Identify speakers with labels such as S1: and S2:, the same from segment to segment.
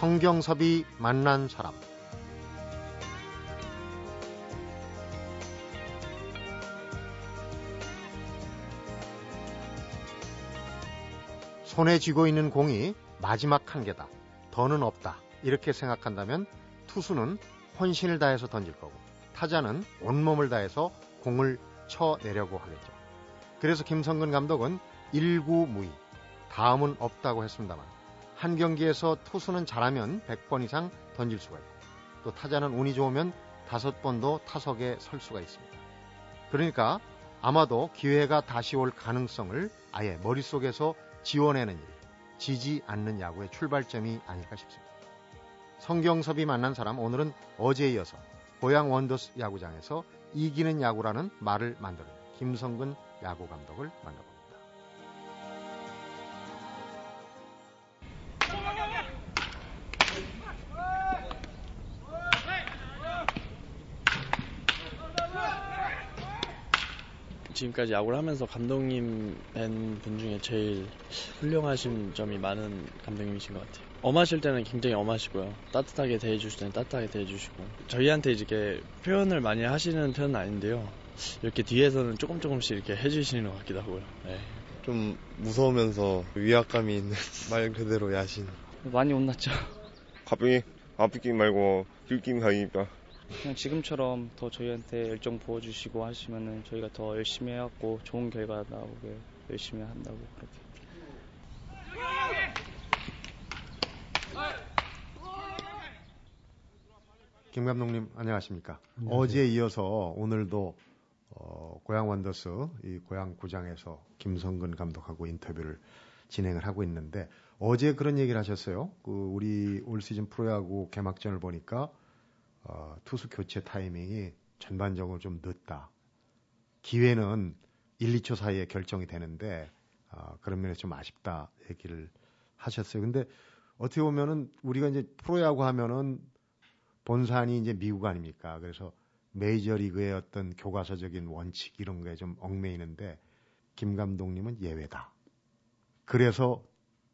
S1: 성경섭이 만난 사람 손에 쥐고 있는 공이 마지막 한 개다. 더는 없다. 이렇게 생각한다면 투수는 혼신을 다해서 던질 거고 타자는 온몸을 다해서 공을 쳐내려고 하겠죠. 그래서 김성근 감독은 1구 무의, 다음은 없다고 했습니다만 한 경기에서 투수는 잘하면 100번 이상 던질 수가 있고 또 타자는 운이 좋으면 5번도 타석에 설 수가 있습니다. 그러니까 아마도 기회가 다시 올 가능성을 아예 머릿속에서 지원해내는 일, 지지 않는 야구의 출발점이 아닐까 싶습니다. 성경섭이 만난 사람 오늘은 어제에 이어서 고향 원더스 야구장에서 이기는 야구라는 말을 만드는 김성근 야구 감독을 만나봅니다.
S2: 지금까지 야구를 하면서 감독님 뵌 분 중에 제일 훌륭하신 점이 많은 감독님이신 것 같아요. 엄하실 때는 굉장히 엄하시고요. 따뜻하게 대해주실 때는 따뜻하게 대해주시고 저희한테 이렇게 표현을 많이 하시는 편은 아닌데요. 이렇게 뒤에서는 조금 조금씩 이렇게 해주시는 것 같기도 하고요. 네.
S3: 좀 무서우면서 위압감이 있는 말 그대로 야신.
S4: 많이 혼났죠.
S5: 가끔이 아프기 말고 들킴 하니까
S4: 그냥 지금처럼 더 저희한테 열정 부어주시고 하시면은 저희가 더 열심히 해갖고 좋은 결과 나오게 열심히 한다고 그렇게.
S1: 김 감독님 안녕하십니까? 어제에 이어서 오늘도 어, 고향 원더스 이 고향 구장에서 김성근 감독하고 인터뷰를 진행을 하고 있는데 어제 그런 얘기를 하셨어요. 그 우리 올 시즌 프로야구 개막전을 보니까 어, 투수 교체 타이밍이 전반적으로 좀 늦다. 기회는 1, 2초 사이에 결정이 되는데 어, 그런 면에서 좀 아쉽다 얘기를 하셨어요. 근데 어떻게 보면은 우리가 이제 프로야구 하면은 본산이 이제 미국 아닙니까? 그래서 메이저리그의 어떤 교과서적인 원칙 이런 거에 좀 얽매이는데 김 감독님은 예외다. 그래서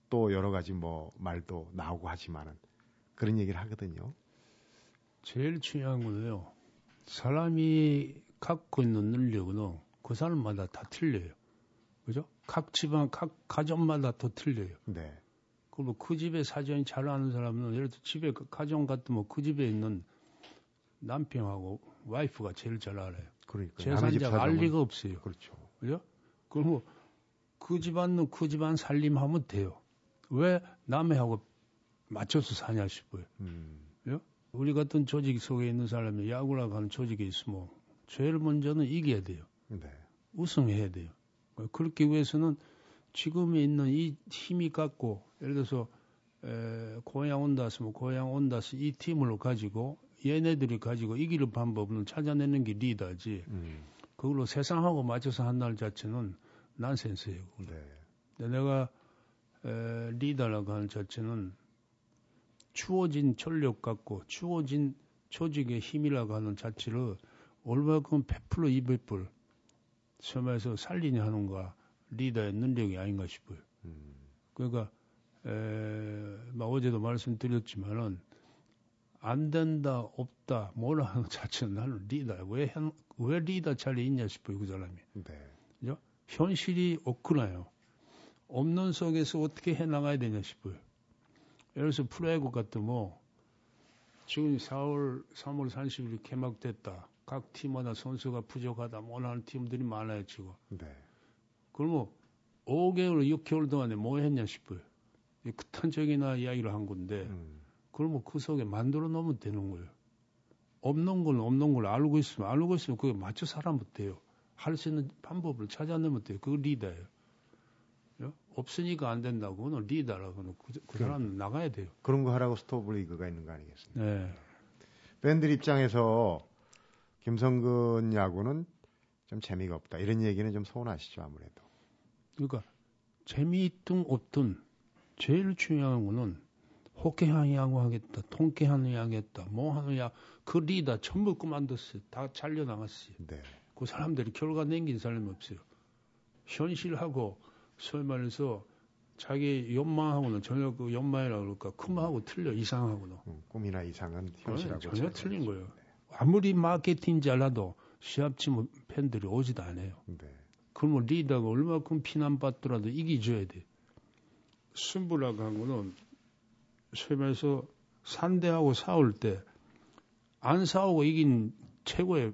S1: 또 여러 가지 뭐 말도 나오고 하지만은 그런 얘기를 하거든요.
S6: 제일 중요한 거는요. 사람이 갖고 있는 능력은 그 사람마다 다 틀려요. 그죠? 각 집안, 각 가정마다 또 틀려요.
S1: 네.
S6: 그리고 그 집에 사정이 잘 아는 사람은 예를 들어 집에 그 가정 같으면 그 집에 있는 남편하고 와이프가 제일 잘 알아요.
S1: 그러니까
S6: 재산자가 알 리가 없어요.
S1: 그렇죠.
S6: 그죠? 그리고 그 집안은 그 집안 살림하면 돼요. 왜 남해하고 맞춰서 사냐 싶어요.
S1: 음.
S6: 그죠? 우리 같은 조직 속에 있는 사람이 야구라고 하는 조직에 있으면 제일 먼저는 이겨야 돼요.
S1: 네.
S6: 우승해야 돼요. 그렇기 위해서는 지금에 있는 이 힘이 갖고 예를 들어서 에, 고향 온다스 뭐 고향 온다스 이 팀을 가지고 얘네들이 가지고 이기는 방법을 찾아내는 게 리더지.
S1: 음.
S6: 그걸로 세상하고 맞춰서 한다는 자체는 난센스예요.
S1: 네.
S6: 내가 에, 리더라고 하는 자체는 추워진 전력 갖고 추워진 조직의 힘이라고 하는 자체를 얼마큼 100% 200불 처음에서 살리냐 하는 거 리더의 능력이 아닌가 싶어요.
S1: 음.
S6: 그러니까 에, 막 어제도 말씀드렸지만은 안 된다 없다 뭐라 하는 자체는 나는 리더야 왜, 현, 왜 리더 자리에 있냐 싶어요 그 사람이
S1: 네.
S6: 그죠? 현실이 없구나요 없는 속에서 어떻게 해나가야 되냐 싶어요 예를 들어서 프로야구 같으면 뭐 지금 4월 3월 30일 개막됐다 각 팀마다 선수가 부족하다 원하는 팀들이 많아요 지금
S1: 네.
S6: 그러면 5개월 6개월 동안에 뭐 했냐 싶어요 이 극단적이나 이야기를 한 건데
S1: 음.
S6: 그러면 그 속에 만들어 놓으면 되는 거예요. 없는 걸 없는 걸 알고 있으면 알고 있으면 그게 맞춰 살아면 돼요. 할 수 있는 방법을 찾아내면 돼요. 그거 리더예요. 예? 없으니까 안 된다고 그는 리더라고는 그, 그 사람은 나가야 돼요.
S1: 그런 거 하라고 스토브 리그가 있는 거 아니겠습니까?
S6: 네.
S1: 팬들 입장에서 김성근 야구는 좀 재미가 없다. 이런 얘기는 좀 서운하시죠, 아무래도.
S6: 그러니까 재미있든 없든 제일 중요한 거는 호쾌한 야구 하겠다, 통쾌한 야구 하겠다, 뭐 하는 야, 그 리더 전부 그만뒀어요. 다 잘려 나갔어요.
S1: 네.
S6: 그 사람들이 결과 남긴 사람이 없어요. 현실하고 소위 말해서 자기 연마하고는 전혀 그 연마이라 그럴까 꿈하고 틀려 이상하고는
S1: 음, 꿈이나 이상은 현실하고
S6: 전혀 틀린. 거예요. 아무리 마케팅 잘라도 시합 치면 팬들이 오지도 않아요.
S1: 네. 네.
S6: 그러면 리더가 얼마큼 피난받더라도 이기줘야 돼. 승부라고 한 거는 소위 말해서 상대하고 싸울 때 안 싸우고 이긴 최고의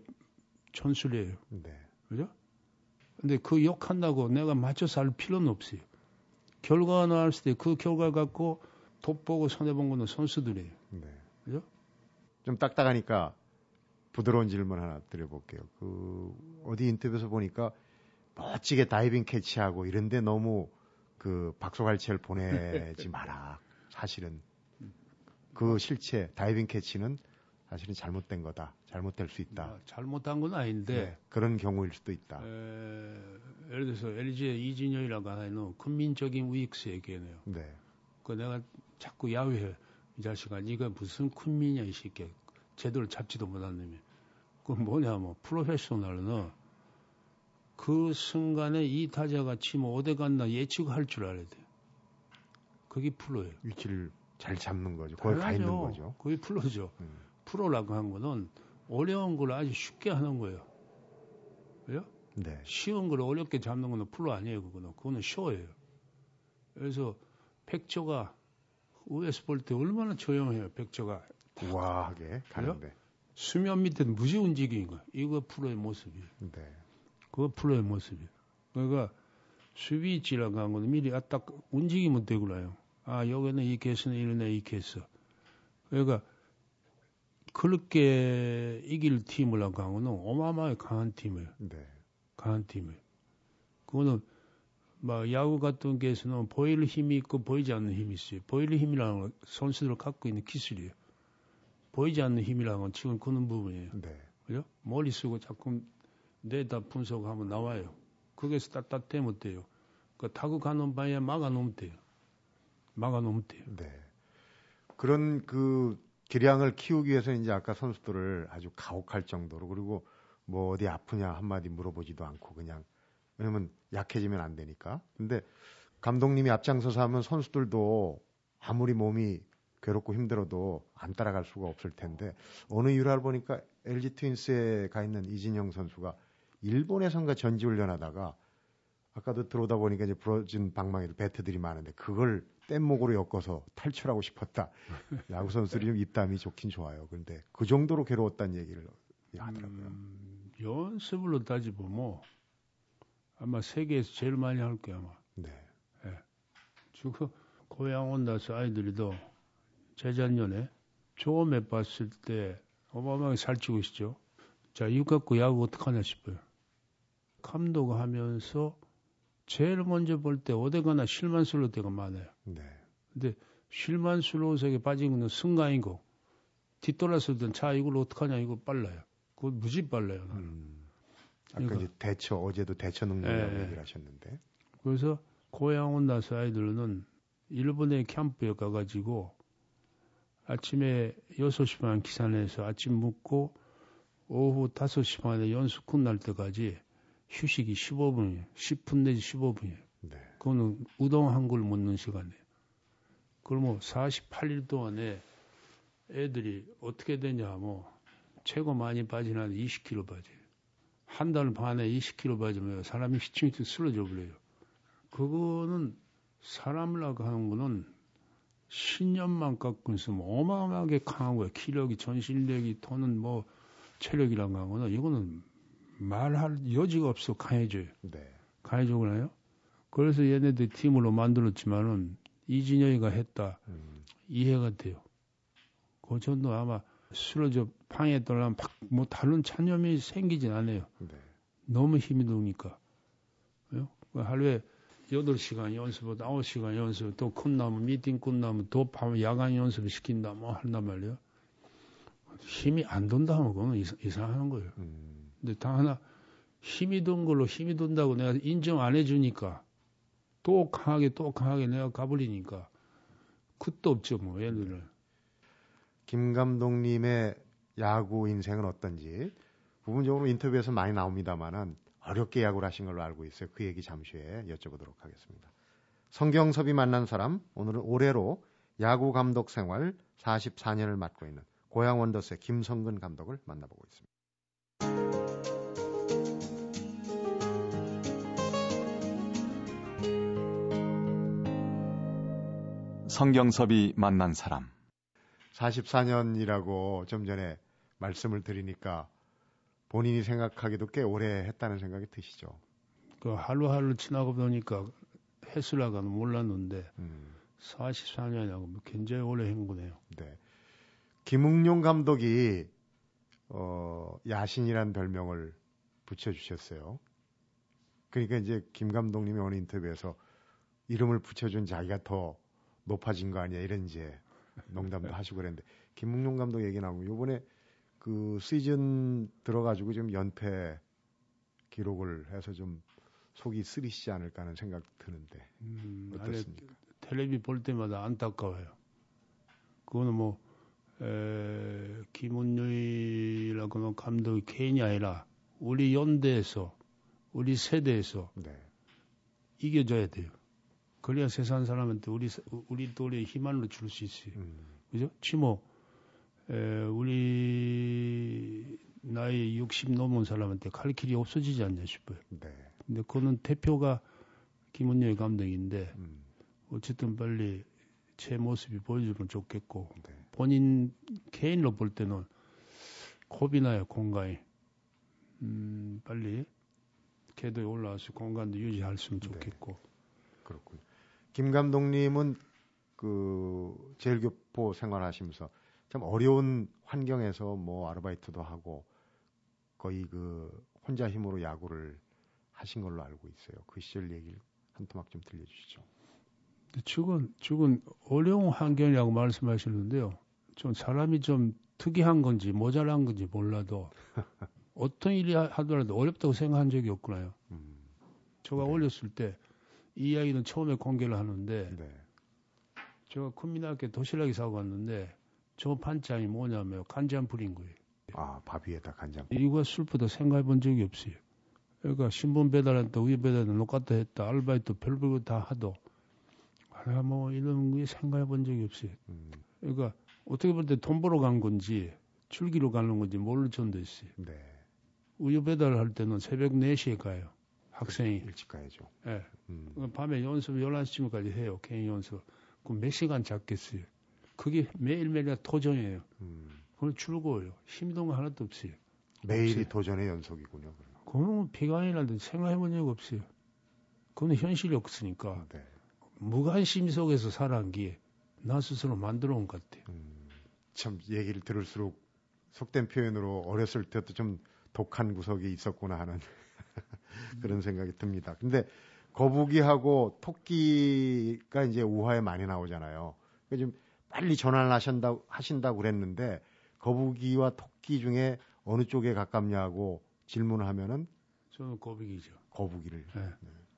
S6: 전술이에요.
S1: 네.
S6: 그죠? 근데 그 욕한다고 내가 맞춰서 할 필요는 없어요. 결과가 나왔을 때 그 결과 갖고 돋보고 손해본 거는 선수들이에요.
S1: 네.
S6: 그죠?
S1: 좀 딱딱하니까 부드러운 질문 하나 드려볼게요. 그 어디 인터뷰에서 보니까 멋지게 다이빙 캐치하고 이런데 너무 그 박소갈채를 보내지 마라. 사실은 그 실체 다이빙 캐치는 사실은 잘못된 거다. 잘못될 수 있다.
S6: 아, 잘못한 건 아닌데
S1: 네, 그런 경우일 수도 있다.
S6: 에, 예를 들어서 LG의 이진영이라고 하는 국민적인 우익수 얘기해요.
S1: 네.
S6: 그 내가 자꾸 야유해. 이 자식아, 네가 무슨 쿤미냐, 이 새끼야. 제대로 잡지도 못한 놈이. 그 뭐냐면, 프로페셔널은 그 순간에 이 타자가 치면 어디 갔나 예측할 줄 알아야 돼. 그게 프로예요.
S1: 위치를 잘 잡는 거죠. 거기 가 있는. 거죠.
S6: 그게 프로죠.
S1: 음.
S6: 프로라고 한 거는 어려운 걸 아주 쉽게 하는 거예요. 그죠?
S1: 네.
S6: 쉬운 걸 어렵게 잡는 거는 프로 아니에요, 그거는. 그거는 쇼예요. 그래서 백조가 위에서 볼때 얼마나 조용해요, 백조가.
S1: 우아하게 가는데.
S6: 수면 밑에 무지 움직이는 거야. 이거 프로의 모습이에요.
S1: 네.
S6: 그거 프로의 모습이에요. 그러니까 수비치라고 한 거는 미리 아, 딱 움직이면 되구나요. 아, 여기는 이 케이스는 이러네, 이 케이스. 그러니까 그렇게 이길 팀을 한 거는 어마어마하게 강한 팀이에요.
S1: 네.
S6: 강한 팀이에요. 그거는 막 야구 같은 게에서는 보일 힘이 있고 보이지 않는 힘이 있어요. 보일 힘이라는 건 선수들 갖고 있는 기술이에요. 보이지 않는 힘이라는 건 지금 그런 부분이에요.
S1: 네.
S6: 그죠? 머리 쓰고 자꾸 내다 분석하면 나와요. 거기서 따뜻해 못 돼요. 그 타고 가는 방에 막아 놓으면 돼요. 막아 놓으면 돼요.
S1: 네. 그런 그 기량을 키우기 위해서 이제 아까 선수들을 아주 가혹할 정도로 그리고 뭐 어디 아프냐 한마디 물어보지도 않고 그냥 왜냐면 약해지면 안 되니까. 근데 감독님이 앞장서서 하면 선수들도 아무리 몸이 괴롭고 힘들어도 안 따라갈 수가 없을 텐데 어느 일화를 보니까 LG 트윈스에 가 있는 이진영 선수가 일본에선가 전지훈련하다가 아까도 들어오다 보니까 이제 부러진 방망이로 배트들이 많은데 그걸 뗏목으로 엮어서 탈출하고 싶었다. 야구 선수들이 좀 입담이 좋긴 좋아요. 그런데 그 정도로 괴로웠다는 얘기를 하더라고요.
S6: 음, 연습으로 따지보면 아마 세계에서 제일 많이 할 거야 아마.
S1: 네.
S6: 지금 고향 온다서 아이들이도 재작년에 처음에 봤을 때 어마어마하게 살찌고 있죠. 자, 이거 갖고 야구 어떡하냐 싶어요. 감독 하면서 제일 먼저 볼때 어디 가나 실만슬로 때가 많아요.
S1: 네.
S6: 근데 실만슬로색에 빠진 거는 순간이고 땐 자, 이걸 어떡하냐 이거 빨라요. 그거 무지 빨라요. 나는.
S1: 음. 아까
S6: 그러니까.
S1: 이제 대처 어제도 대처 능력이라고
S6: 예, 예.
S1: 얘기를 하셨는데.
S6: 그래서 고향 온다서 아이들은 일본에 캠프에 가가지고 아침에 6시 반 기사 내서 아침 먹고 오후 5시 반에 연습 끝날 때까지 휴식이 15분이에요. 10분 내지 15분이에요.
S1: 네.
S6: 그거는 우동 한 걸 먹는 시간이에요. 그러면 48일 동안에 애들이 어떻게 되냐 하면 최고 많이 빠진 한 20kg 빠져요. 한 달 반에 20kg 빠지면 사람이 히치미치 쓰러져 버려요. 그거는 사람이라고 하는 거는 신념만 갖고 있으면 어마어마하게 강한 거예요. 기력이, 전신력이, 또는 뭐 체력이라고 하는 거는 이거는 말할 여지가 없어 강해져요.
S1: 네.
S6: 강해져그나요? 그래서 얘네들 팀으로 만들었지만은 이진영이가 했다
S1: 음.
S6: 이해가 돼요. 그 정도 아마 쓰러져 방에 떨어면 뭐 다른 찬념이 생기진 않아요.
S1: 네.
S6: 너무 힘이 드니까. 그 하루에 8시간 연습을, 9시간 연습, 또 끝나면, 미팅 끝나면, 또 밤, 야간 연습을 시킨다, 뭐 한단 말이에요. 힘이 안 돈다 하면 그건 이상, 이상한 거예요.
S1: 음.
S6: 근데 다 하나, 힘이 든 걸로 힘이 든다고 내가 인정 안 해주니까, 또 강하게, 또 강하게 내가 가버리니까, 끝도 없죠, 뭐, 얘들은.
S1: 김 감독님의 야구 인생은 어떤지 부분적으로 인터뷰에서 많이 나옵니다만은 어렵게 야구를 하신 걸로 알고 있어요. 그 얘기 잠시 후에 여쭤보도록 하겠습니다. 성경섭이 만난 사람 오늘은 올해로 야구 감독 생활 44년을 맡고 있는 고향 원더스의 김성근 감독을 만나보고 있습니다.
S7: 성경섭이 만난 사람
S1: 44년이라고 좀 전에 말씀을 드리니까 본인이 생각하기도 꽤 오래 했다는 생각이 드시죠.
S6: 그 하루하루 지나고 보니까 해수라가는 몰랐는데
S1: 음,
S6: 44년이라고 굉장히 오래 한 거네요.
S1: 네. 김웅룡 감독이 어, 야신이란 별명을 붙여주셨어요. 그러니까 이제 김 감독님이 어느 인터뷰에서 이름을 붙여준 자기가 더 높아진 거 아니야 이런 이제 농담도 하시고 그랬는데 김웅룡 감독 얘기 나오고 요번에 그 시즌 들어가지고 좀 연패 기록을 해서 좀 속이 쓰리시지 않을까 하는 생각 드는데
S6: 음, 아니,
S1: 어떻습니까?
S6: 텔레비 볼 때마다 안타까워요. 그거는 뭐 에, 김은유이라고는 감독이 개인이 아니라 우리 연대에서 우리 세대에서
S1: 네.
S6: 이겨줘야 돼요. 그래야 세상 사람한테 우리 우리 또래 희망을 줄 수 있어요.
S1: 음,
S6: 그죠? 치모 에, 우리 나이 60 넘은 사람한테 갈 길이 없어지지 않냐 싶어요.
S1: 네.
S6: 근데 그거는 대표가 김은효 감독인데
S1: 음,
S6: 어쨌든 빨리 제 모습이 보여주면 좋겠고
S1: 네.
S6: 본인 개인으로 볼 때는 겁이 나요 공간이 음 빨리 궤도에 올라와서 공간도 유지했으면
S1: 네.
S6: 좋겠고
S1: 그렇군요. 김 감독님은 그 제일교포 생활하시면서 참 어려운 환경에서 뭐 아르바이트도 하고 거의 그 혼자 힘으로 야구를 하신 걸로 알고 있어요. 그 시절 얘기를 한 토막 좀 들려주시죠.
S6: 지금 지금 어려운 환경이라고 말씀하시는데요 좀 사람이 좀 특이한 건지 모자란 건지 몰라도 어떤 일이 하- 하더라도 어렵다고 생각한 적이 없구나요.
S1: 음,
S6: 제가
S1: 네.
S6: 올렸을 때 이 이야기는 처음에 공개를 하는데
S1: 네.
S6: 제가 국민학교 도시락이 사고 왔는데 저 반찬이 뭐냐면 간장 뿌린 거예요.
S1: 아, 밥 위에다 간장.
S6: 이거 슬프다 생각해 본 적이 없어요. 그러니까 신분 배달한다, 우유 배달한다, 녹았다 했다, 알바이트 별별 다 하도 내가 뭐 이런 게 생각해 본 적이 없어요.
S1: 음,
S6: 그러니까 어떻게 볼 때 돈 벌어 간 건지 출기로 가는 건지 모를 정도 있어요.
S1: 네.
S6: 우유 배달을 할 때는 새벽 4시에 가요. 학생이.
S1: 일찍 가야죠.
S6: 예.
S1: 음,
S6: 밤에 연습 11시쯤까지 해요. 개인 연습. 그럼 몇 시간 잡겠어요. 그게 매일매일 도전이에요.
S1: 음,
S6: 그걸 즐거워요. 힘든 거 하나도 없어요.
S1: 매일이
S6: 없어요.
S1: 도전의 연속이군요. 그럼.
S6: 그거는 비관이라도 생각해 본 적 없어요. 그건 현실이 없으니까.
S1: 네.
S6: 무관심 속에서 살아온 게 나 스스로 만들어 온 것 같아요.
S1: 음, 참 얘기를 들을수록 속된 표현으로 어렸을 때도 좀 독한 구석이 있었구나 하는 그런 생각이 듭니다. 근데 거북이하고 토끼가 이제 우화에 많이 나오잖아요. 그러니까 좀 빨리 전환을 하신다, 하신다고 그랬는데 거북이와 토끼 중에 어느 쪽에 가깝냐고 질문을 하면은
S6: 저는 거북이죠.
S1: 거북이를.
S6: 예.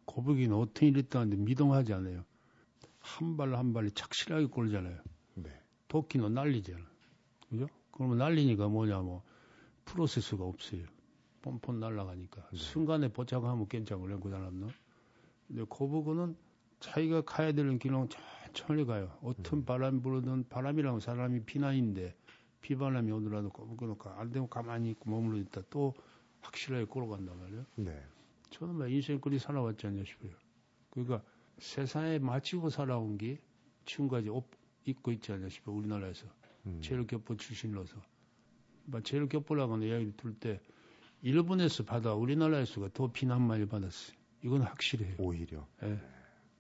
S6: 거북이는 어떻게 이랬다는데 미동하지 않아요. 한 발 한 발이 착실하게 꼴잖아요.
S1: 네.
S6: 토끼는 날리잖아. 그죠? 그러면 날리니까 뭐냐면 프로세스가 없어요. 뻔뻔 날아가니까.
S1: 네.
S6: 순간에 포착하면 괜찮고요, 그 사람은. 근데 거북은 자기가 가야 되는 길은 천천히 가요. 어떤
S1: 음.
S6: 바람 불어든 바람이라면 사람이 비나인데 비바람이 오더라도 거북은 안 되면 가만히 있고 머물러 있다 또 확실하게 걸어간단 말이에요.
S1: 네.
S6: 저는 막 인생 끌이 살아왔지 않냐 싶어요. 그러니까 세상에 마치고 살아온 게 지금까지 옷 입고 있지 않냐 싶어요. 우리나라에서.
S1: 음.
S6: 제일교포 출신으로서. 막 제일교포라고 하는 이야기를 들을 때 일본에서 받아 우리나라에서가 더 비난 많이 받았어요. 이건 확실해요.
S1: 오히려.
S6: 예.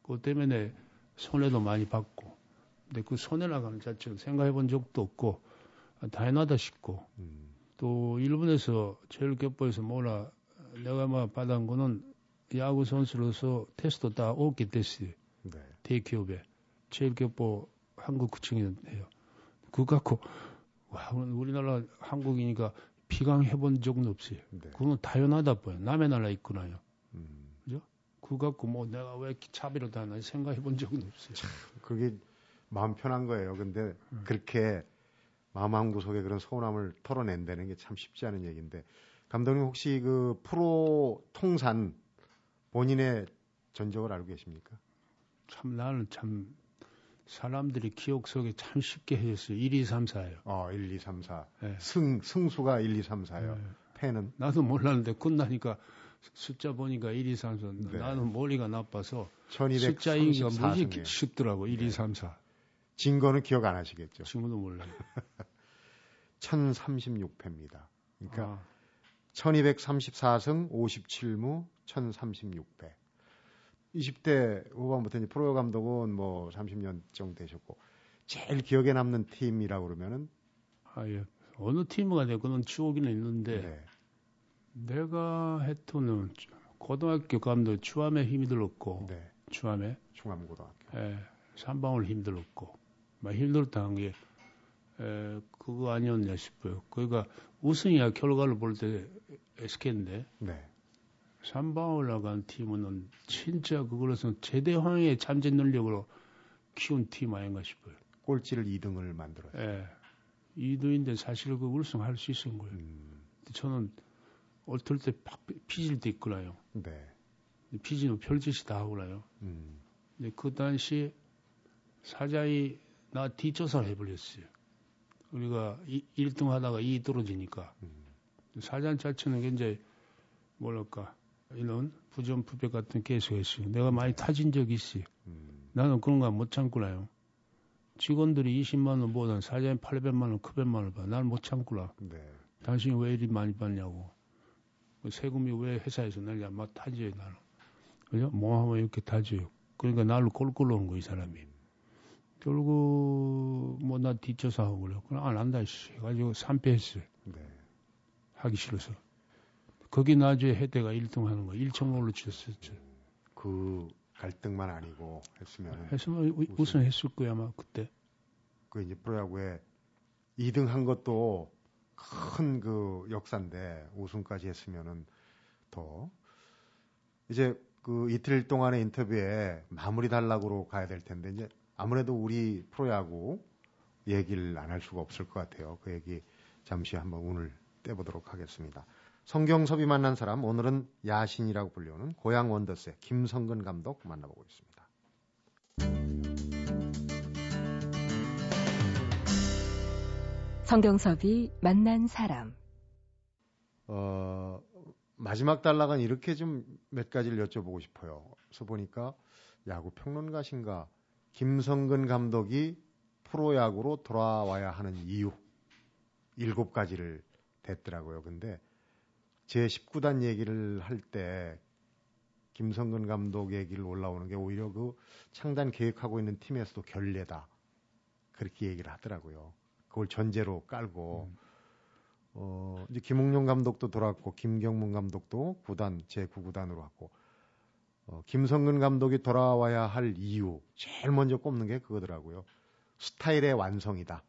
S6: 그것 때문에 손해도 많이 받고. 근데 그 손해라고 하는 자체는 생각해 본 적도 없고 아, 당연하다 싶고
S1: 음.
S6: 또 일본에서 제일교포에서 뭐라 내가 막 받은 거는 야구 선수로서 테스트 다 오게 됐어요.
S1: 네.
S6: 대기업에 제일교포 한국 구청이에요. 그거 갖고 와 우리나라 한국이니까 비강해 본 적은 없어요.
S1: 네.
S6: 그건 당연하다 보여. 남의 나라 있구나요.
S1: 음.
S6: 그거 갖고 뭐 내가 왜 차별을 하나 생각해 본 적은 없어요.
S1: 그게 마음 편한 거예요. 근데
S6: 음.
S1: 그렇게 마음 한 구석에 그런 서운함을 털어낸다는 게 참 쉽지 않은 얘기인데 감독님 혹시 그 프로 통산 본인의 전적을 알고 계십니까?
S6: 참 나는 참 사람들이 기억 속에 참 쉽게 해줬어요. 1, 2, 3, 4예요.
S1: 어, 1, 2, 3, 4.
S6: 네.
S1: 승, 승수가 1, 2, 3, 4예요.
S6: 네.
S1: 패는
S6: 나도 몰랐는데 끝나니까 숫자 보니까 1, 2, 3, 4.
S1: 네.
S6: 나는 머리가 나빠서 숫자 얘기가 무지
S1: 1234승이에요.
S6: 쉽더라고. 1, 2,
S1: 네.
S6: 3, 4.
S1: 진 거는 기억 안 하시겠죠.
S6: 지금도 몰라요.
S1: 1036패입니다. 그러니까
S6: 아,
S1: 1234승 57무 1036패. 20대 후반부터 이제 프로 감독은 뭐 30년 정도 되셨고 제일 기억에 남는 팀이라고 그러면은
S6: 아, 예. 어느 팀가 되고는 추억이는 있는데
S1: 네.
S6: 내가 했던 고등학교 감독 추함에 힘이 들었고
S1: 네.
S6: 추함에
S1: 충암고등학교.
S6: 예, 삼방울 힘 들었고 막 힘들었다는 게 에, 그거 아니었냐 싶어요. 그러니까 우승이야 결과를 볼 때 SK인데
S1: 네.
S6: 삼방울 나간 팀은 진짜 그걸로서 제대황의 잠재 능력으로 키운 팀 아닌가 싶어요.
S1: 꼴찌를 2등을 만들어요.
S6: 예. 2등인데 사실 그 우승할 수 있은 거예요.
S1: 음,
S6: 저는 어떨 때팍 피질 때 있구나요.
S1: 네.
S6: 피지는 별짓이 다 하구나요.
S1: 음,
S6: 근데 그 당시 사자이 나 뒷조사를 해버렸어요. 우리가 1등 하다가 2 떨어지니까
S1: 음.
S6: 사장 자체는 굉장히 뭐랄까 이런 부정부패 같은 계속했어요. 내가 많이 타진 적이 있어요.
S1: 음,
S6: 나는 그런 거 못 참구나요. 직원들이 20만 원보다 사장이 800만 원, 900만 원 봐. 난못 참구나.
S1: 네.
S6: 당신이 왜 이리 많이 받냐고. 그 세금이 왜 회사에서 내냐, 막 타지요, 나는. 그죠? 뭐 하면 이렇게 타지요. 그러니까 나를 꼴꼴 오는 거, 이 사람이. 결국, 뭐, 나 뒷조사하고 그래. 그럼 안 한다, 씨. 해가지고 3패했어요.
S1: 네.
S6: 하기 싫어서. 거기 나중에 해대가 1등 하는 거, 1천올로 치셨었죠.
S1: 그 갈등만 아니고 했으면
S6: 했으면 우-. 우승했을 거야, 아마, 그때.
S1: 그 이제 프로야구에 2등 한 것도 큰 그 역사인데 우승까지 했으면은 더 이제 그 이틀 동안의 인터뷰에 마무리 단락으로 가야 될 텐데 이제 아무래도 우리 프로야구 얘기를 안 할 수가 없을 것 같아요. 그 얘기 잠시 한번 오늘 떼보도록 하겠습니다. 성경섭이 만난 사람 오늘은 야신이라고 불리우는 고양 원더스의 김성근 감독 만나보고 있습니다.
S8: 성경섭이 만난 사람.
S1: 어, 마지막 단락은 이렇게 좀 몇 가지를 여쭤보고 싶어요. 그래서 보니까 야구 평론가신가 김성근 감독이 프로야구로 돌아와야 하는 이유 일곱 가지를 댔더라고요. 근데 제 19단 얘기를 할 때 김성근 감독 얘기를 올라오는 게 오히려 그 창단 계획하고 있는 팀에서도 결례다. 그렇게 얘기를 하더라고요. 그걸 전제로 깔고 어, 이제 김웅룡 감독도 돌아왔고 김경문 감독도 구단 제 9구단으로 왔고 어, 김성근 감독이 돌아와야 할 이유 제일 먼저 꼽는 게 그거더라고요. 스타일의 완성이다.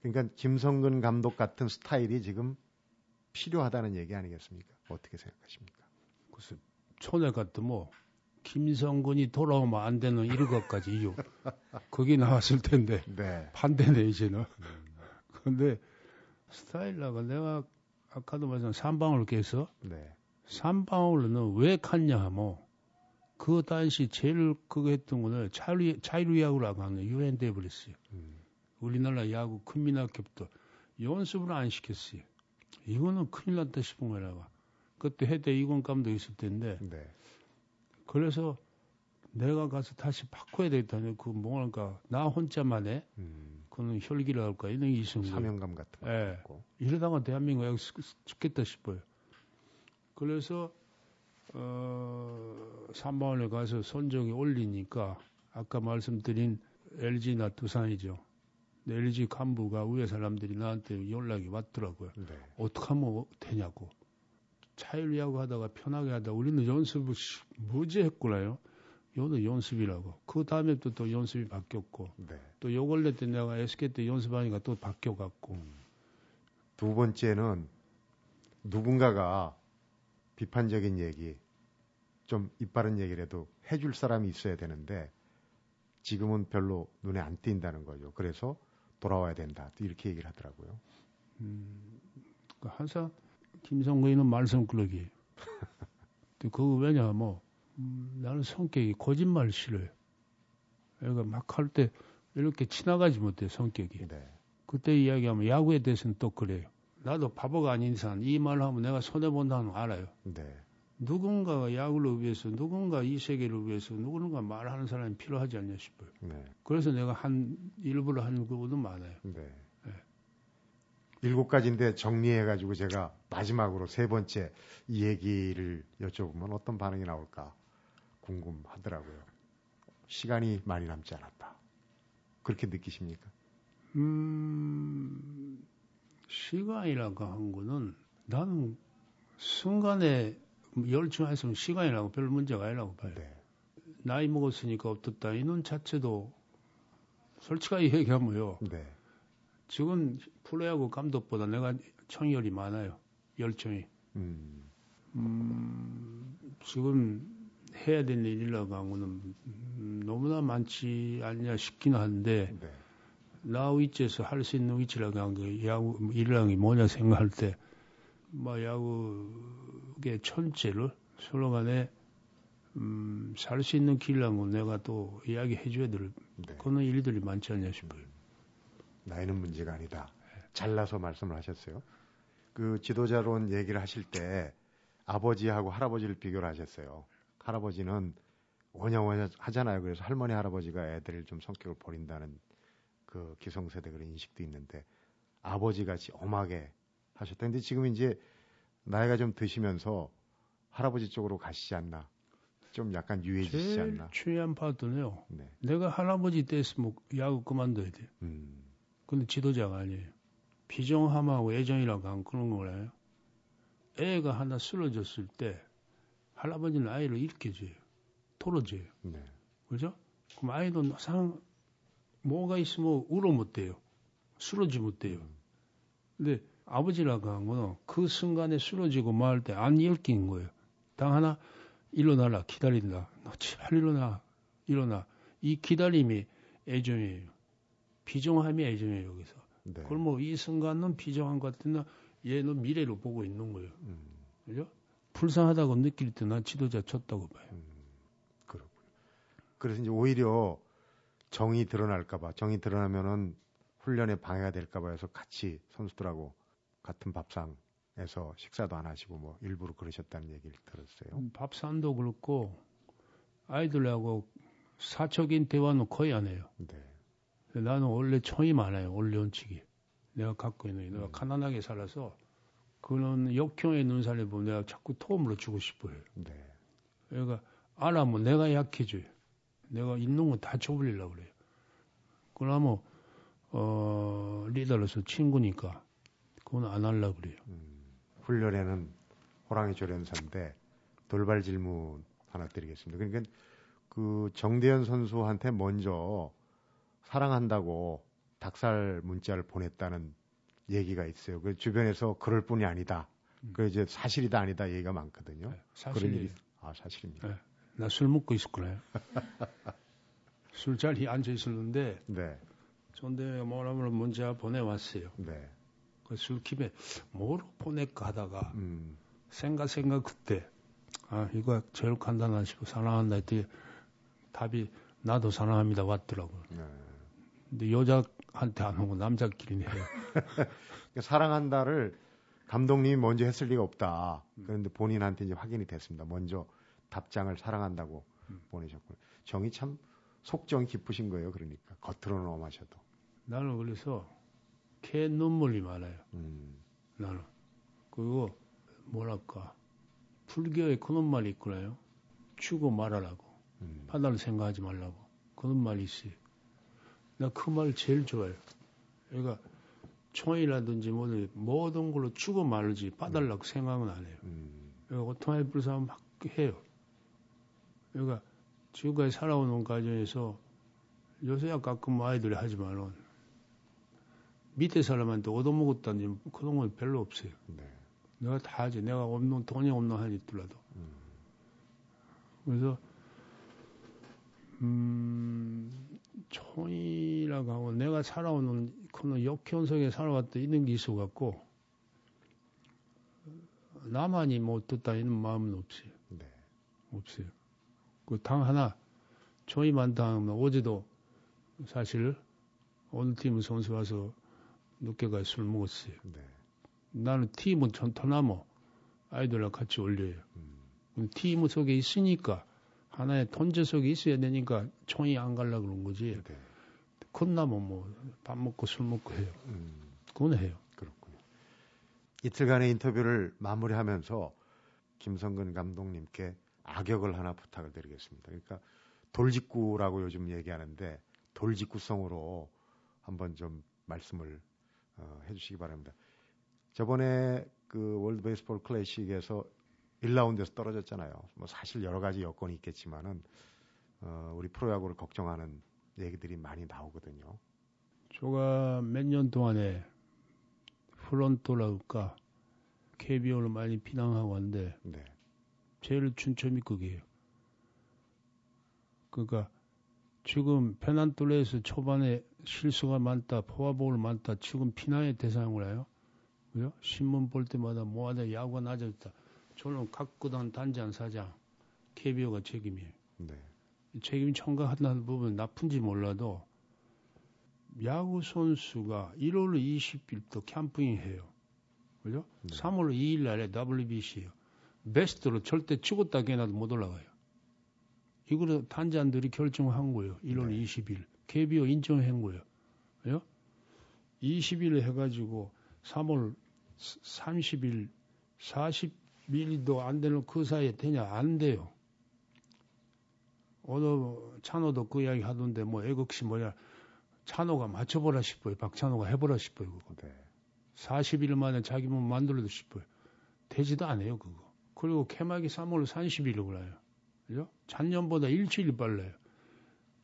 S1: 그러니까 김성근 감독 같은 스타일이 지금 필요하다는 얘기 아니겠습니까? 어떻게 생각하십니까?
S6: 글쎄, 초대 같은 뭐, 김성근이 돌아오면 안 되는 일것까지 이유. 거기 나왔을 텐데,
S1: 네.
S6: 반대네, 이제는. 근데, 스타일라가 내가 아까도 말씀 삼방울 깨서,
S1: 네.
S6: 삼방울은 왜 갔냐 하면, 그 당시 제일 그거 했던 거는 자유, 자유야구라고 하는 유엔 돼버렸어요.
S1: 음,
S6: 우리나라 야구 큰민학교부터 연습을 안 시켰어요. 이거는 큰일 났다 싶은 거라가. 그때 해대 이건 감독 있을 텐데,
S1: 네.
S6: 그래서 내가 가서 다시 바꿔야 되겠다니 그 뭐랄까 나 혼자만 해
S1: 음,
S6: 그는 혈기를 할까 이런 게 거예요.
S1: 사명감 같은 거
S6: 예.
S1: 있고.
S6: 이러다가 대한민국 여기 죽겠다 싶어요. 그래서 어 3번에 가서 선정이 올리니까 아까 말씀드린 LG나 두산이죠. LG 간부가 위에 사람들이 나한테 연락이 왔더라고요.
S1: 네.
S6: 어떻게 하면 되냐고. 차일 야구 하다가 편하게 하다 우리는 연습을 씨- 무지 했구나요. 이거는 연습이라고. 그 다음에 또, 또 연습이 바뀌었고
S1: 네.
S6: 또요 근래 때 내가 SK 때 연습하니까 또 바뀌어갖고
S1: 두 번째는 누군가가 비판적인 얘기, 좀 이빠른 얘기라도 해줄 사람이 있어야 되는데 지금은 별로 눈에 안 띈다는 거죠. 그래서 돌아와야 된다. 이렇게 얘기를 하더라고요.
S6: 음, 그 항상 김성근이는 말썽꾸러기. 그거 왜냐하면 음, 나는 성격이 거짓말 싫어요. 그러니까 막할 때 이렇게 지나가지 못해 성격이.
S1: 네.
S6: 그때 이야기하면 야구에 대해서는 또 그래요. 나도 바보가 아닌 이상 이 말을 하면 내가 손해 본다는 거 알아요.
S1: 네.
S6: 누군가가 야구를 위해서, 누군가 이 세계를 위해서, 누군가 말하는 사람이 필요하지 않냐 싶어요.
S1: 네.
S6: 그래서 내가 한 일부러 하는 것도 많아요.
S1: 네. 일곱 가지인데 정리해가지고 제가 마지막으로 세 번째 이 얘기를 여쭤보면 어떤 반응이 나올까 궁금하더라고요. 시간이 많이 남지 않았다. 그렇게 느끼십니까?
S6: 음, 시간이라고 한 거는 나는 순간에 열중했으면 시간이라고 별 문제가 아니라고 봐요.
S1: 네.
S6: 나이 먹었으니까 어떻다. 이는 자체도 솔직하게 얘기하면요.
S1: 네.
S6: 지금 프로야구 감독보다 내가 청열이 많아요. 열정이.
S1: 음,
S6: 음, 지금 해야 될 일이라고 한 거는 음, 너무나 많지 않냐 싶긴 한데
S1: 네.
S6: 나 위치에서 할 수 있는 위치라고 한 게 야구 일이라는 게 뭐냐 생각할 때뭐 야구 의 천체를 서로 간에 음, 살 수 있는 길이라는 건 내가 또 이야기해 줘야 될
S1: 네.
S6: 그런 일들이 많지 않냐 싶어요.
S1: 나이는 문제가 아니다. 잘라서 말씀을 하셨어요. 그 지도자론 얘기를 하실 때 아버지하고 할아버지를 비교를 하셨어요. 할아버지는 원양원양 하잖아요. 그래서 할머니 할아버지가 애들을 좀 성격을 버린다는 그 기성세대 그런 인식도 있는데 아버지 같이 엄하게 하셨다. 근데 지금 이제 나이가 좀 드시면서 할아버지 쪽으로 가시지 않나. 좀 약간 유해지시지
S6: 제일
S1: 않나.
S6: 중요한 파트는요.
S1: 네.
S6: 내가 할아버지 됐으면 야구 그만둬야 돼.
S1: 음.
S6: 근데 지도자가 아니에요. 비정함하고 애정이라고 하는 그런 거라요. 애가 하나 쓰러졌을 때 할아버지는 아이를 일으켜줘요. 털어줘요.
S1: 네.
S6: 그죠? 그럼 아이도 상 뭐가 있으면 울어 못 돼요. 쓰러지 못 돼요. 근데 아버지라고 하는 거는 그 순간에 쓰러지고 말 때 안 일으킨 거예요. 당 하나 일어나라 기다린다. 너 제발 일어나 일어나. 이 기다림이 애정이에요. 비정함이 애정이에요 여기서.
S1: 네.
S6: 그걸 뭐이 순간은 비정한 것 같으나 얘는 미래를 보고 있는 거예요.
S1: 음.
S6: 그죠? 불쌍하다고 느낄 때 난 지도자 쳤다고 봐요.
S1: 그렇군요. 그래서 이제 오히려 정이 드러날까봐, 정이 드러나면은 훈련에 방해가 될까봐 해서 같이 선수들하고 같은 밥상에서 식사도 안 하시고 뭐 일부러 그러셨다는 얘기를 들었어요.
S6: 음, 밥산도 그렇고 아이들하고 사적인 대화는 거의 안 해요.
S1: 네.
S6: 나는 원래 청이 많아요. 원래 원칙이. 내가 갖고 있는 게. 내가 가난하게 살아서 그런 역형의 눈살에 보면 내가 자꾸 토움으로 주고 싶어요.
S1: 네.
S6: 그러니까 알아면 내가 약해져요. 내가 있는 거다 줘버리려고 그래요. 그러면 어 리더로서 친구니까 그건 안 하려고 그래요.
S1: 훈련에는 호랑이 조련사인데 돌발 질문 하나 드리겠습니다. 그러니까 그 정대현 선수한테 먼저 사랑한다고 닭살 문자를 보냈다는 얘기가 있어요. 그 주변에서 그럴 뿐이 아니다. 그 이제 사실이다 아니다 얘기가 많거든요.
S6: 네,
S1: 그런
S6: 사실이에요.
S1: 일이 아 사실입니다.
S6: 네. 나술 먹고 있었구나요. 술자리에 앉아 있었는데
S1: 네,
S6: 전대 뭐라면 문자 보내왔어요.
S1: 네,
S6: 그 술집에 뭐로 보낼까 하다가
S1: 음,
S6: 생각 생각 그때 아 이거 제일 간단하 시고 사랑한다 했더니 답이 나도 사랑합니다 왔더라고. 요
S1: 네.
S6: 근데 여자한테 안 오고 남자끼리 해요.
S1: 그러니까 사랑한다를 감독님이 먼저 했을 리가 없다. 그런데 본인한테 이제 확인이 됐습니다. 먼저 답장을 사랑한다고 보내셨고 정이 참 속정이 깊으신 거예요. 그러니까 겉으로는 엄하셔도.
S6: 나는 그래서 개 눈물이 많아요.
S1: 음,
S6: 나는 그리고 뭐랄까 불교에 그런 말이 있구나요. 죽어 말하라고
S1: 음,
S6: 바다를 생각하지 말라고 그런 말이 있어요. 나 그 말 제일 좋아요. 그러니까 총이라든지 뭐든 모든 걸로 죽어 말지 빠달라고 생각은 안 해요.
S1: 음,
S6: 그러니까 오토바이 불사면 막 해요. 그러니까 지금까지 살아오는 과정에서 요새야 가끔 아이들이 하지만은 밑에 사람한테 얻어먹었다는 그런 건 별로 없어요.
S1: 네,
S6: 내가 다 하지. 내가 없는 돈이 없는 한이 있더라도.
S1: 음.
S6: 그래서 음 총이라고 하고 내가 살아오는 그런 역현 속에 살아왔던 이런 게 있어 갖고 나만이 못 듣다 이런 마음은 없어요.
S1: 네,
S6: 없어요. 그 당 하나 총이 많다 하면 어제도 사실 어느 팀 선수 와서 늦게까지 술 먹었어요.
S1: 네.
S6: 나는 팀은 전터나무 아이들과 같이 올려요.
S1: 음.
S6: 팀 속에 있으니까 하나의 톤제 속에 있어야 되니까 총이 안 갈라 그런 거지.
S1: 네.
S6: 콧나무 뭐밥 먹고 술 먹고 해요.
S1: 음.
S6: 그건 해요.
S1: 그렇군요. 이틀간의 인터뷰를 마무리하면서 김성근 감독님께 악역을 하나 부탁을 드리겠습니다. 그러니까 돌직구라고 요즘 얘기하는데 돌직구성으로 한번 좀 말씀을 어, 해주시기 바랍니다. 저번에 그 월드 베이스볼 클래식에서 1라운드에서 떨어졌잖아요. 뭐 사실 여러 가지 여건이 있겠지만은 어, 우리 프로야구를 걱정하는 얘기들이 많이 나오거든요.
S6: 제가 몇 년 동안에 프론토랄까 KBO를 많이 비난하고 왔는데
S1: 네.
S6: 제일 춘첨이 그게요. 그러니까 지금 페난톨레에서 초반에 실수가 많다, 포화볼 많다, 지금 비난의 대상을 해요. 그죠? 신문 볼 때마다 뭐하다 야구가 낮아졌다. 저는 각 구단 단장 사장 KBO가 책임이에요.
S1: 네.
S6: 책임 청구하는 부분 나쁜지 몰라도 야구 선수가 1월 20일부터 캠핑 해요. 그죠?
S1: 네.
S6: 3월 2일 날에 WBC요. 베스트로 절대 찍었다 깨나도 못 올라가요. 이거를 단장들이 결정한 거예요. 1월
S1: 네.
S6: 20일. KBO 인정한 거예요. 그죠? 20일 해가지고 3월 30일, 40일도 안 되는 그 사이에 되냐? 안 돼요. 어느 찬호도 그 이야기 하던데 뭐 애국시 뭐야 찬호가 맞춰보라 싶어요. 박찬호가 해보라 싶어요. 그거.
S1: 네.
S6: 40일 만에 자기 몸 만들어도 싶어요. 되지도 않아요, 그거. 그리고 개막이 3월 30일로 그래요. 그죠? 작년보다 일주일 빨라요.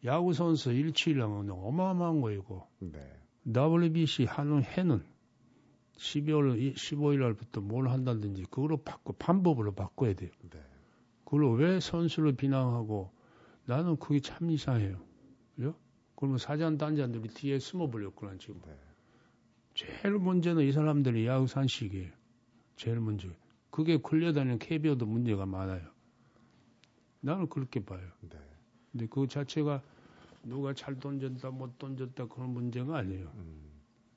S6: 야구 선수 일주일 하면 어마어마한 이거.
S1: 네.
S6: WBC 하는 해는 12월 15일 날부터 뭘 한다든지 그거로 바꿔 반법으로 바꿔야 돼요.
S1: 네.
S6: 그걸 왜 선수를 비난하고 나는 그게 참 이상해요. 그죠? 그러면 사장 단장들이 뒤에 숨어 버렸구나 지금.
S1: 네.
S6: 제일 문제는 이 사람들이 야구 산식이에요. 제일 문제. 그게 걸려다니는 KBO도 문제가 많아요. 나는 그렇게 봐요.
S1: 네.
S6: 근데 그 자체가 누가 잘 던졌다 못 던졌다 그런 문제가 아니에요.
S1: 음,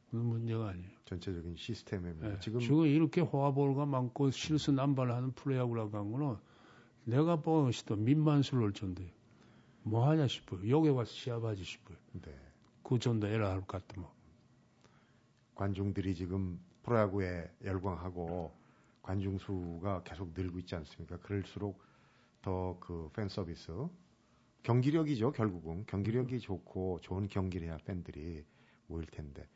S6: 그런 문제가 아니에요.
S1: 전체적인 시스템에
S6: 예,
S1: 지금
S6: 지금 이렇게 호화볼가 많고 실수 남발하는 프로야구라고 한 거는 내가 보는 시도 민만스러울 정도예요. 뭐 하냐 싶어요. 여기 와서 시합하지 싶어요.
S1: 네.
S6: 그 정도 에라 할 것 같다 뭐.
S1: 관중들이 지금 프로야구에 열광하고 관중 수가 계속 늘고 있지 않습니까? 그럴수록 더 그 팬 서비스. 경기력이죠 결국은. 경기력이 좋고 좋은 경기를 해야 팬들이 모일 텐데.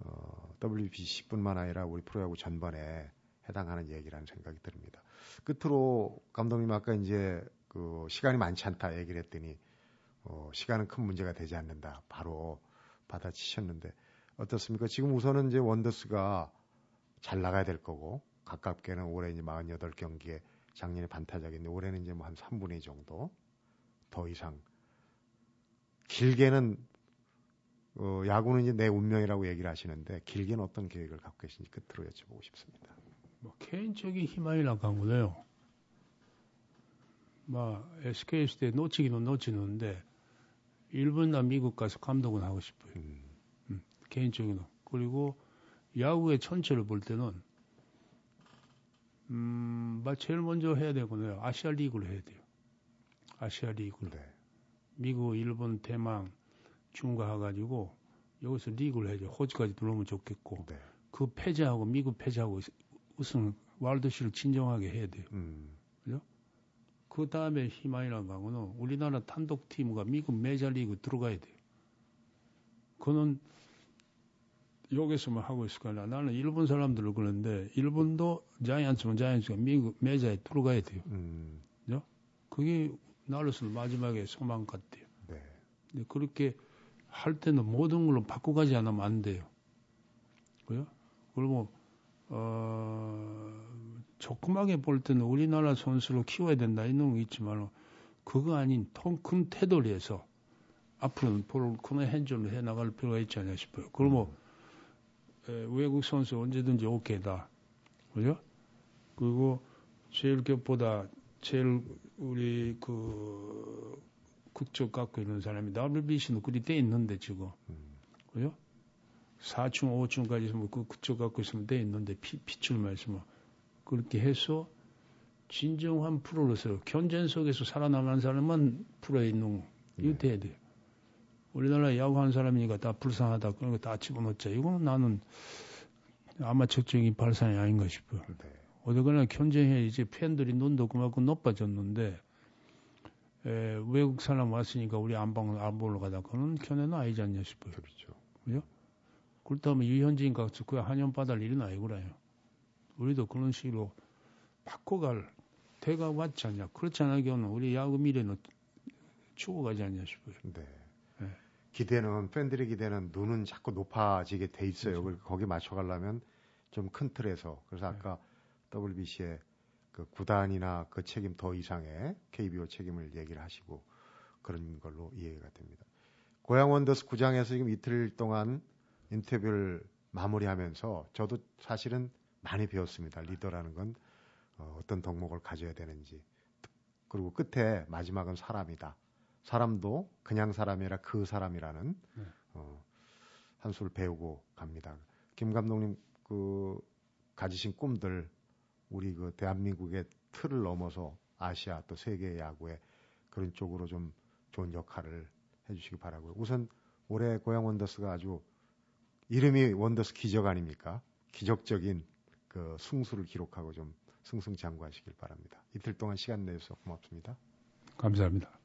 S1: 어, WBC뿐만 아니라 우리 프로야구 전반에 해당하는 얘기라는 생각이 듭니다. 끝으로 감독님 아까 이제 그 시간이 많지 않다 얘기를 했더니 어, 시간은 큰 문제가 되지 않는다. 바로 받아치셨는데 어떻습니까? 지금 우선은 이제 원더스가 잘 나가야 될 거고 가깝게는 올해 이제 48경기에 작년에 반타작인데 올해는 이제 뭐 한 3분의 2 정도 더 이상 길게는 어, 야구는 이제 내 운명이라고 얘기를 하시는데 길게는 어떤 계획을 갖고 계신지 끝으로 여쭤보고 싶습니다.
S6: 뭐 개인적인 희망이라고 한 거예요. 뭐 SK 때 놓치기는 놓치는데 일본이나 미국 가서 감독은 하고 싶어요.
S1: 음,
S6: 개인적인 그리고 야구의 전체를 볼 때는 음, 막 제일 먼저 해야 되거든요. 아시아 리그를 해야 돼요. 아시아 리그를.
S1: 네.
S6: 미국, 일본, 대만, 중국 해가지고 여기서 리그를 해야죠. 호주까지 들어오면 좋겠고
S1: 네.
S6: 그 패자하고 미국 패자하고 우승 월드시를 진정하게 해야 돼요.
S1: 음,
S6: 그 다음에 희망이라는 거는 우리나라 단독 팀과 미국 메이저리그 들어가야 돼요. 그거는 여기서만 하고 있을 거 아니라 나는 일본 사람들을 그러는데 일본도 자이언츠면 자이언츠가 미국 메이저에 들어가야 돼요.
S1: 음,
S6: 그게 나로서는 마지막에 소망 같아요.
S1: 네.
S6: 근데 그렇게 할 때는 모든 걸로 바꿔가지 않으면 안 돼요. 그요? 그리고 어 조그맣게 볼 때는 우리나라 선수를 키워야 된다 이런 거 있지만 그거 아닌 통큰 테두리에서 앞으로는 프로 큰 행전을 해 나갈 필요가 있지 않냐 싶어요. 그러면 에, 외국 선수 언제든지 오케이다. 그죠? 그리고 제일 격보다 제일 우리 그 극적 갖고 있는 사람이 WBC는 그리 돼 있는데 지금
S1: 음.
S6: 그죠? 4층, 5층까지 뭐그 그쪽 갖고 있으면 돼 있는데 피, 피출만 있으면 그렇게 해서 진정한 프로로서 견전 속에서 살아남은 사람만 프로에 있는 이거
S1: 네.
S6: 돼야 돼요. 우리나라 야구하는 사람이니까 다 불쌍하다 그런 거 다 집어넣자. 이거는 나는 아마추어적인 발상이 아닌가 싶어요.
S1: 네.
S6: 어디거나 견제해 이제 팬들이 눈도 그만큼 높아졌는데 에, 외국 사람 왔으니까 우리 안방 안 보러 가다 그는 견해는 아니지 않냐 싶어요.
S1: 그렇죠.
S6: 그렇다면 유현진 같이 그 한연 받을 일은 아니구나요. 우리도 그런 식으로 바꿔갈 때가 왔지 않냐. 그렇지 않으면 우리 야구 미래는 죽어가지 않냐 싶어요.
S1: 네.
S6: 네.
S1: 기대는 팬들의 기대는 눈은 자꾸 높아지게 돼 있어요.
S6: 그렇죠.
S1: 거기 맞춰가려면 좀 큰 틀에서 그래서
S6: 네.
S1: 아까 WBC의 그 구단이나 그 책임 더 이상의 KBO 책임을 얘기를 하시고 그런 걸로 이해가 됩니다. 고양 원더스 구장에서 지금 이틀 동안 인터뷰를 마무리하면서 저도 사실은 많이 배웠습니다. 리더라는 건 어, 어떤 덕목을 가져야 되는지 그리고 끝에 마지막은 사람이다. 사람도 그냥 사람이 아니라 그 사람이라는
S6: 네.
S1: 어, 한 수를 배우고 갑니다. 김 감독님 그 가지신 꿈들 우리 그 대한민국의 틀을 넘어서 아시아 또 세계 야구에 그런 쪽으로 좀 좋은 역할을 해주시기 바라고요. 우선 올해 고양 원더스가 아주 이름이 원더스 기적 아닙니까? 기적적인 그 승수를 기록하고 좀 승승장구하시길 바랍니다. 이틀 동안 시간 내주셔서 고맙습니다.
S6: 감사합니다.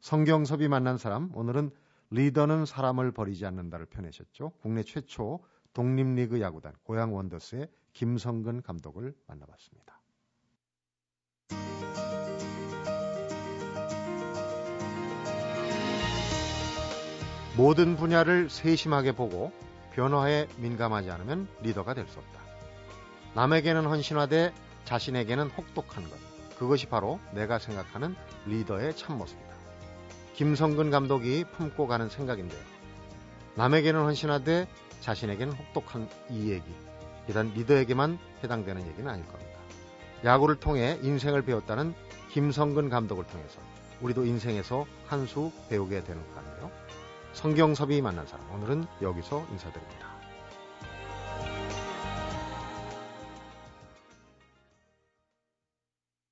S1: 성경섭이 만난 사람 오늘은 리더는 사람을 버리지 않는다를 펴내셨죠. 국내 최초 독립리그 야구단 고양 원더스의 김성근 감독을 만나봤습니다. 모든 분야를 세심하게 보고 변화에 민감하지 않으면 리더가 될 수 없다. 남에게는 헌신하되 자신에게는 혹독한 것. 그것이 바로 내가 생각하는 리더의 참모습이다. 김성근 감독이 품고 가는 생각인데요. 남에게는 헌신하되 자신에게는 혹독한 이 얘기. 비단 리더에게만 해당되는 얘기는 아닐 겁니다. 야구를 통해 인생을 배웠다는 김성근 감독을 통해서 우리도 인생에서 한 수 배우게 되는 거 아니에요? 성경섭이 만난 사람 오늘은 여기서 인사드립니다.